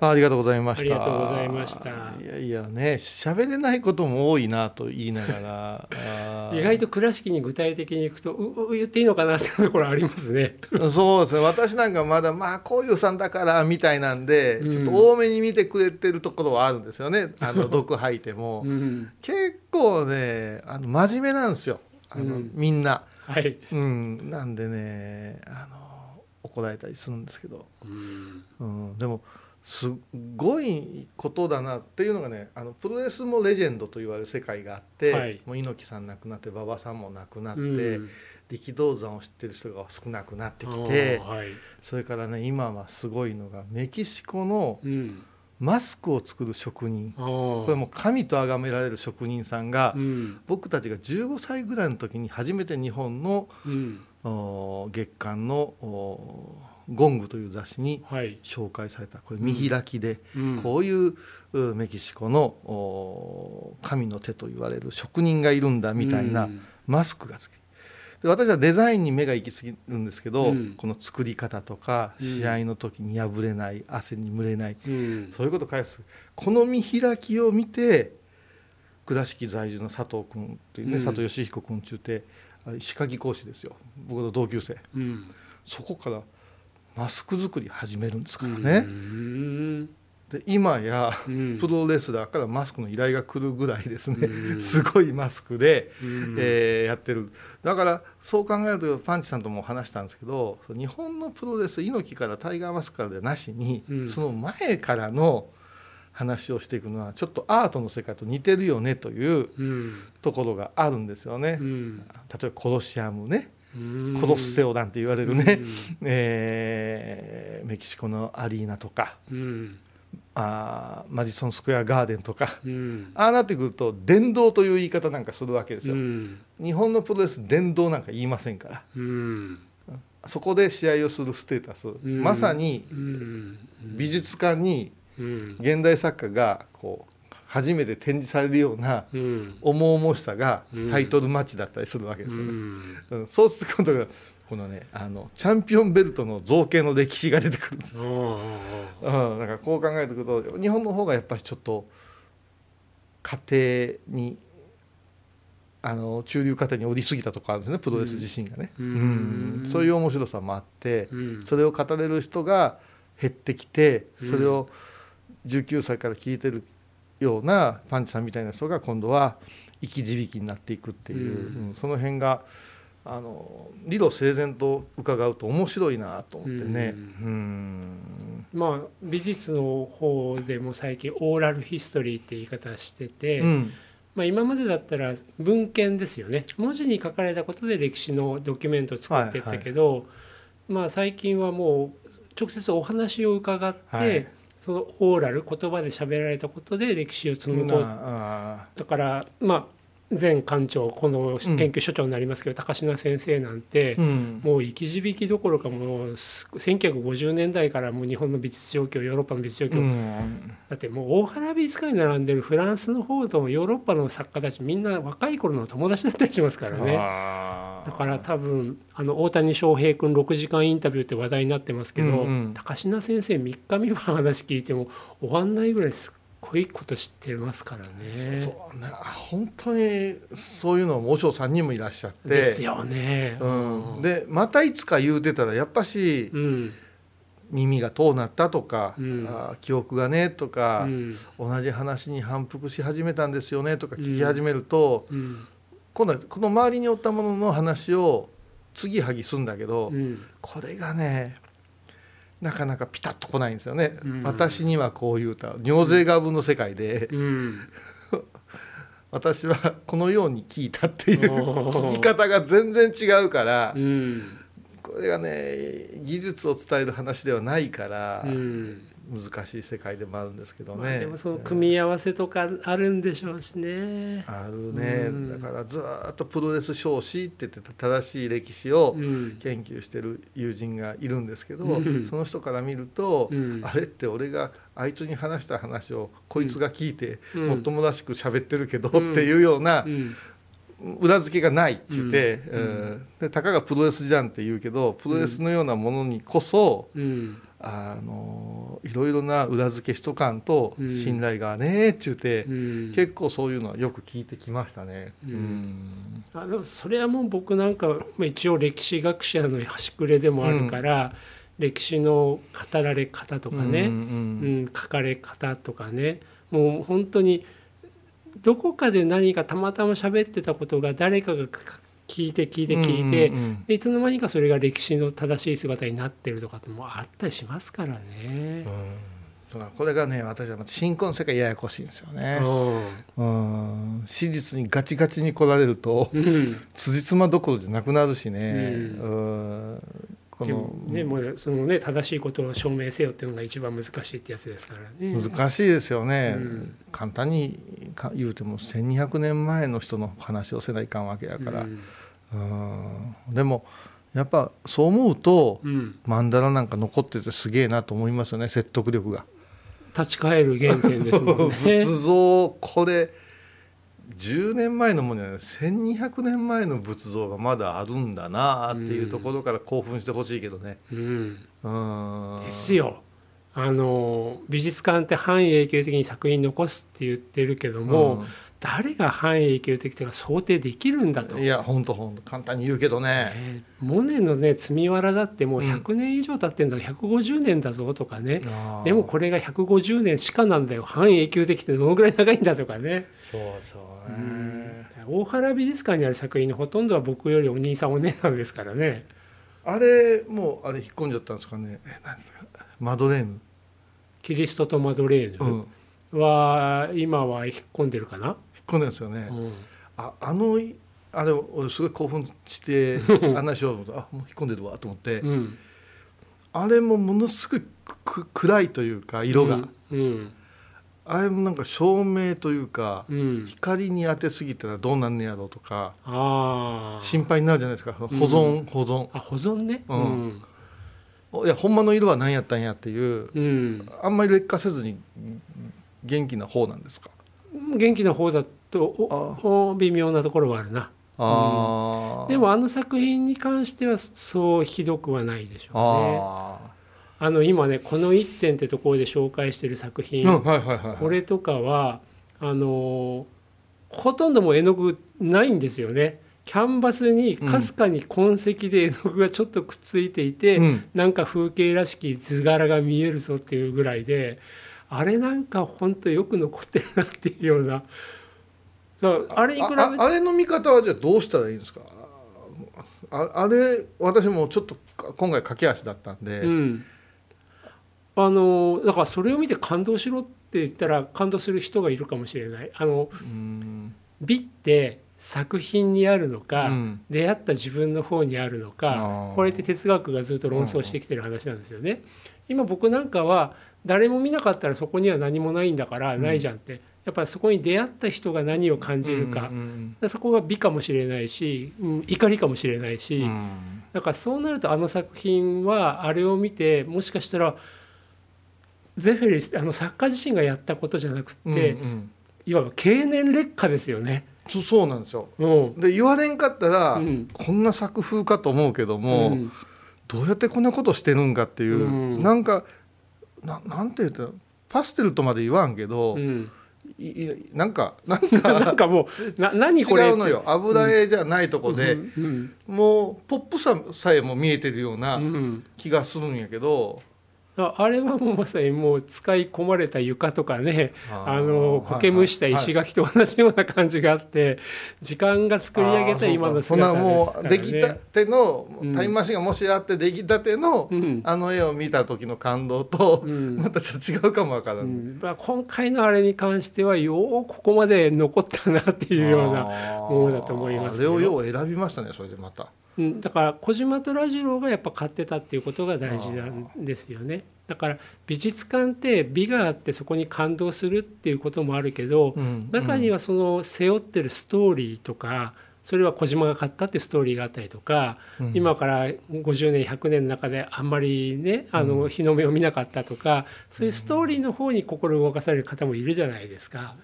ありがとうございました。ありがとうございましたいやいやね、喋れないことも多いなと言いながら、意外と倉敷に具体的にいくとうう言っていいのかなってところありますね。そうですね。私なんかまだまあこういうさんだからみたいなんで、うんちょっと多めに見てくれてるところはあるんですよね。あの毒吐いても、うん、結構ね、あの真面目なんですよ。あの、うんみんな、はい。うん、なんでね、あの怒られたりするんですけど、うんうん、でもすっごいことだなっていうのがねあのプロレスもレジェンドと言われる世界があって、はい。もう猪木さん亡くなって馬場さんも亡くなって、うん。力道山を知ってる人が少なくなってきてはい。それからね今はすごいのがメキシコのうん、マスクを作る職人。あー。これもう神と崇められる職人さんが、うん。僕たちが15歳ぐらいの時に初めて日本の月刊のおゴングという雑誌にはい、紹介された。これ見開きで、うん。こういううメキシコのお神の手と言われる職人がいるんだみたいなうん。マスクが好きで私はデザインに目が行き過ぎるんですけど、うん。この作り方とかうん。試合の時に破れない汗に蒸れないうん。そういうことを返す。この見開きを見て倉敷在住の佐藤君っていうね、うん。佐藤義彦君中ってあ石垣講師ですよ。僕の同級生。うん。そこからマスク作り始めるんですからうね。ん。で今やうん。プロレスラーからマスクの依頼が来るぐらいですね、うん。すごいマスクで、うん。えーやってる。だからそう考えるとパンチさんとも話したんですけど日本のプロレス猪木からタイガーマスクからでなしに、うん。その前からの話をしていくのはちょっとアートの世界と似てるよねといううん。ところがあるんですよね。うん。例えばコロシアムね、うん。コロッセオなんて言われるね、うん。えーメキシコのアリーナとかうん。あーマジソンスクエアガーデンとかうん。ああなってくると伝道という言い方なんかするわけですよ。うん。日本のプロレス伝道なんか言いませんから。うん。そこで試合をするステータス、ん。まさにうん。美術館にうん。現代作家がこう初めて展示されるようなうん。重々しさがうん。タイトルマッチだったりするわけですよね。うん。うん。そうすることがこのねあのチャンピオンベルトの造形の歴史が出てくるんです。あうん、だからこう考えてくると日本の方がやっぱりちょっと家庭にあの中流家庭に降りすぎたとこあるんですねプロレス自身がね、うん。うん。そういう面白さもあってーうん。それを語れる人が減ってきてそれを19歳から聞いてるようなパンチさんみたいな人が今度は生き字引になっていくっていう、うん。うんその辺があの理路整然と伺うと面白いなと思ってね。うん。まあ美術の方でも最近オーラルヒストリーって言い方してて、うん。まあ、今までだったら文献ですよね。文字に書かれたことで歴史のドキュメントを作っていったけど、まあ、最近はもう直接お話を伺って、はいそのオーラル言葉で喋られたことで歴史を紡ごう。あだからまあ前館長この研究所長になりますけど、高階先生なんて、ーうん。もう生き字引どころかもうす1950年代からもう日本の美術状況ヨーロッパの美術状況、うん。だってもう大原美術館に並んでるフランスの方とヨーロッパの作家たちみんな若い頃の友達だったりしますからね。だから多分あの大谷翔平君6時間インタビューって話題になってますけど、うんうん。高階先生3日三晩話聞いても終わんないぐらいすっごいこと知ってますからね。そうね本当にそういうのも和尚さんにもいらっしゃって。ですよね。うん、でまたいつか言うてたらやっぱしうん。耳が遠なったとか、うん。あー記憶がねとか、うん。同じ話に反復し始めたんですよねとか聞き始めると、うん。今度はこの周りにおったものの話を継ぎはぎするんだけど、うん。これがねなかなかピタッとこないんですよね、うん。私にはこういう歌尿税が分の世界で、うん。私はこのように聞いたっていう聞き方が全然違うから、うん。これがね技術を伝える話ではないから、うん難しい世界でもあるんですけどね、まあ、でもその組み合わせとかあるんでしょうしね。あるね、うん。だからずーっとプロレス少子って言って正しい歴史をうん。研究してる友人がいるんですけど、うん。その人から見ると、うん。あれって俺があいつに話した話をこいつが聞いて、うん。もっともらしく喋ってるけど、うん。っていうようなうん。裏付けがないって言って、うん。うん。でたかがプロレスじゃんって言うけどプロレスのようなものにこそ、うんあのいろいろな裏付けしとかんとうん。信頼がねっちゅうて、うん。結構そういうのはよく聞いてきましたね。うん。うん。あでもそれはもう僕なんかまあ一応歴史学者の端くれでもあるから、歴史の語られ方とかね、うんうん書かれ方とかねもう本当にどこかで何かたまたま喋ってたことが誰かがか聞いて聞いて聞いて、うんうんうん。でいつの間にかそれが歴史の正しい姿になってるとかってもあったりしますからね。うん。これがね私はまた新婚世界ややこしいんですよね。う。うん。史実にガチガチに来られるとんうん。辻褄どころじゃなくなるしね。ううんこでのもね、もうそのね正しいことを証明せよっていうのが一番難しいってやつですからね。難しいですよね、うん。簡単にか言うても1200年前の人の話をせないかんわけやから、うん。うん。でもやっぱそう思うとうん。曼荼羅なんか残っててすげえなと思いますよね説得力が。立ち返る原点ですもんね。仏像これ10年前のものじゃない1200年前の仏像がまだあるんだなっていうところから興奮してほしいけどね。うん。うん。ですよ。あの美術館って半永久的に作品残すって言ってるけども、誰が半永久的とか想定できるんだと。いや本当本当簡単に言うけどね。え。ーモネのね積みわらだってもううん。100年以上経ってんだ、150年だぞとかね。でもこれが150年しかなんだよ。半永久的ってどのぐらい長いんだとかね、そうそうね。大原美術館にある作品のほとんどは僕よりお兄さんお姉さんですからね。あれもうあれ引っ込んじゃったんですかね。え何ですか？マドレーヌ。キリストとマドレーうん。ヌは今は引っ込んでるかな、引っ込んでるんですよね。うん。ああのいあれ俺すごい興奮して 案内しようと思ってあもう引っ込んでるわと思って、うん、あれもものすごく暗いというか色が、うんあれもなんか照明というか、うん。うん光に当てすぎたらどうなんねやろうとか心配になるじゃないですか。保存、保存。あ保存ね？ううん。ん、おいやほんまの色は何やったんやっていううん。あんまり劣化せずに元気な方なんですか？元気な方だとおお微妙なところはあるな。ああ、でもあの作品に関してはそうひどくはないでしょうね。ああの今ねこの1点ってところで紹介してる作あ、品、これとかはあのほとんどもう絵の具ないんですよね。キャンバスにかすかに痕跡で絵の具がちょっとくっついていて、うん。なんか風景らしき図柄が見えるぞっていうぐらいであれなんか本当よく残ってるなっていうような。あれに比べてあれの見方はじゃあどうしたらいいんですか？ああれ私もちょっとか今回駆け足だったんで、うん、あのだからそれを見て感動しろって言ったら感動する人がいるかもしれない。あのうん。美って作品にあるのか、うん。出会った自分の方にあるのあかー。これって哲学がずっと論争してきてる話なんですよね。今僕なんかは誰も見なかったらそこには何もないんだからうん。ないじゃんって、やっぱりそこに出会った人が何を感じるか,、うんうん。そこが美かもしれないし、うん怒りかもしれないし、うん。だからそうなるとあの作品はあれを見てもしかしたらゼフェリスあの作家自身がやったことじゃなくうんて、うん。いわば経年劣化ですよね。そそうなんですよ。うん。で言われんかったら、うん。こんな作風かと思うけども、うん。どうやってこんなことしてるんかっていう、うん。なんかななんて言ったらパステルとまで言わんけど、うん。いいなんかなんなんか かもうな何これ？違うのよ。油絵じゃないとこで、うん。もうポップささえも見えてるよううなん。気がするんやけど、ああれはもうまさにもう使い込まれた床とかねあの苔むした石垣と同じような感じがあって時間が作り上げた今のそんな姿ですからもう出来たね。ての、うんタイムマシンがもしあって出来たての、うん。あの絵を見た時の感動と、うん。またちょっと違うかもわから、うん。んまあ、今回のあれに関してはようここまで残ったなっていうような、なものだと思いますよ。あれをよう選びましたねそれでまた。うん、だから小島虎次郎がやっぱ買ってたっていうことが大事なんですよね。だから美術館って美があってそこに感動するっていうこともあるけど、中には、はその背負ってるストーリーとかそれは小島が買ったっていうストーリーがあったりとか、うん。今から50年100年の中であんまりねあの日の目を見なかったとかそういうストーリーの方に心動かされる方もいるじゃないですか。だか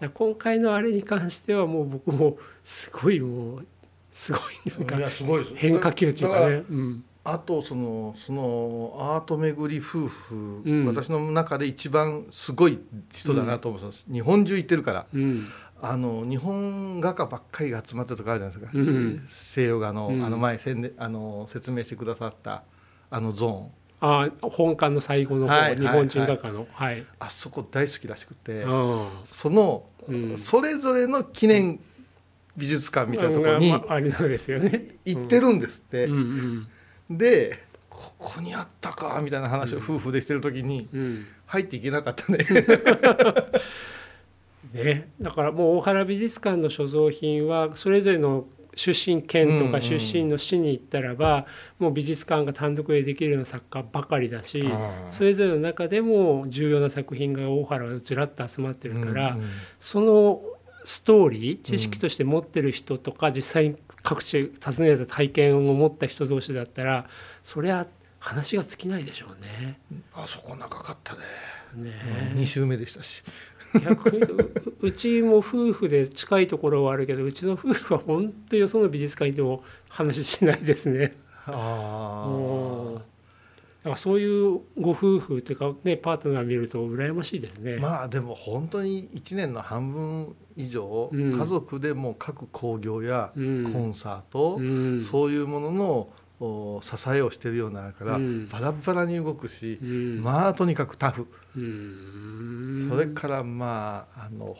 ら今回のあれに関してはもう僕もすごいもうすごいなんかいやすごいです。変化球っていうかね。うん。あとそのそのアート巡り夫婦、うん。私の中で一番すごい人だなと思う。ん。です、日本中行ってるから。うん。あの日本画家ばっかりが集まってるとこあるじゃないですか、うん西洋画の,、うん。あの前宣伝あの説明してくださったあのゾーン。あ本館の最後の方、はい。日本人画家の。はい、あそこ大好きらしくて、うん。その、うん。それぞれの記念美術館みたいなところにまあありのですよね。行ってるんですって、でここにあったかみたいな話を夫婦でしてる時にうん。入っていけなかったね。ね、だからもう大原美術館の所蔵品はそれぞれの出身県とか出身の市に行ったらば、もう美術館が単独でできるような作家ばかりだしそれぞれの中でも重要な作品が大原がずらっと集まってるから、そのストーリー知識として持ってる人とか、実際に各地訪ねた体験を持った人同士だったらそりゃ話が尽きないでしょうね。あそこ長かったね。ね2週目でしたし。う うちも夫婦で近いところはあるけどうちの夫婦は本当よその美術館にでも話しないですね。あうんだからそういうご夫婦というかねパートナー見ると羨ましいですね。まあでも本当に1年の半分以上、うん。家族でも各興行やうん。コンサート、うん。そういうもののお支えをしてるようになるから、うん。バラバラに動くし、うん。まあとにかくタフ、うん。それからまああの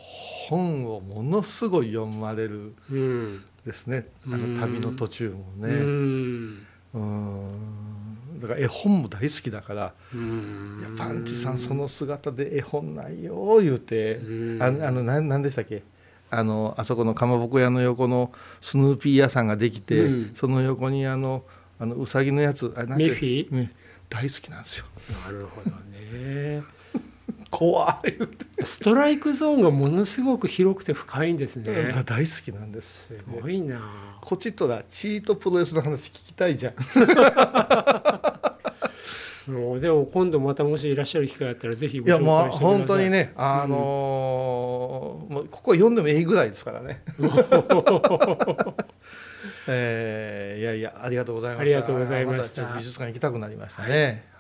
本をものすごい読まれるうん。ですね。あうん。の旅の途中もうね。ん。うんだから絵本も大好きだからうん「いやパンチさんその姿で絵本ないよ」言うて、うん。ああのなんなんでしたっけ？あのあそこのかまぼこ屋の横のスヌーピー屋さんができて、うん。その横にあのあのうさぎのやつあれなんてミッフィ？大好きなんですよ。なるほどね。怖いストライクゾーンがものすごく広くて深いんですね。だ大好きなんです。すごいな。こっちとらチートプロレスの話聞きたいじゃん もう。でも今度またもしいらっしゃる機会あったらぜひご紹い。やもう。本当にねあのーもうここ読んでもいいぐらいですからね。えーいやいやありがとうございました。ありがとうございました。たちょっと美術館行きたくなりましたね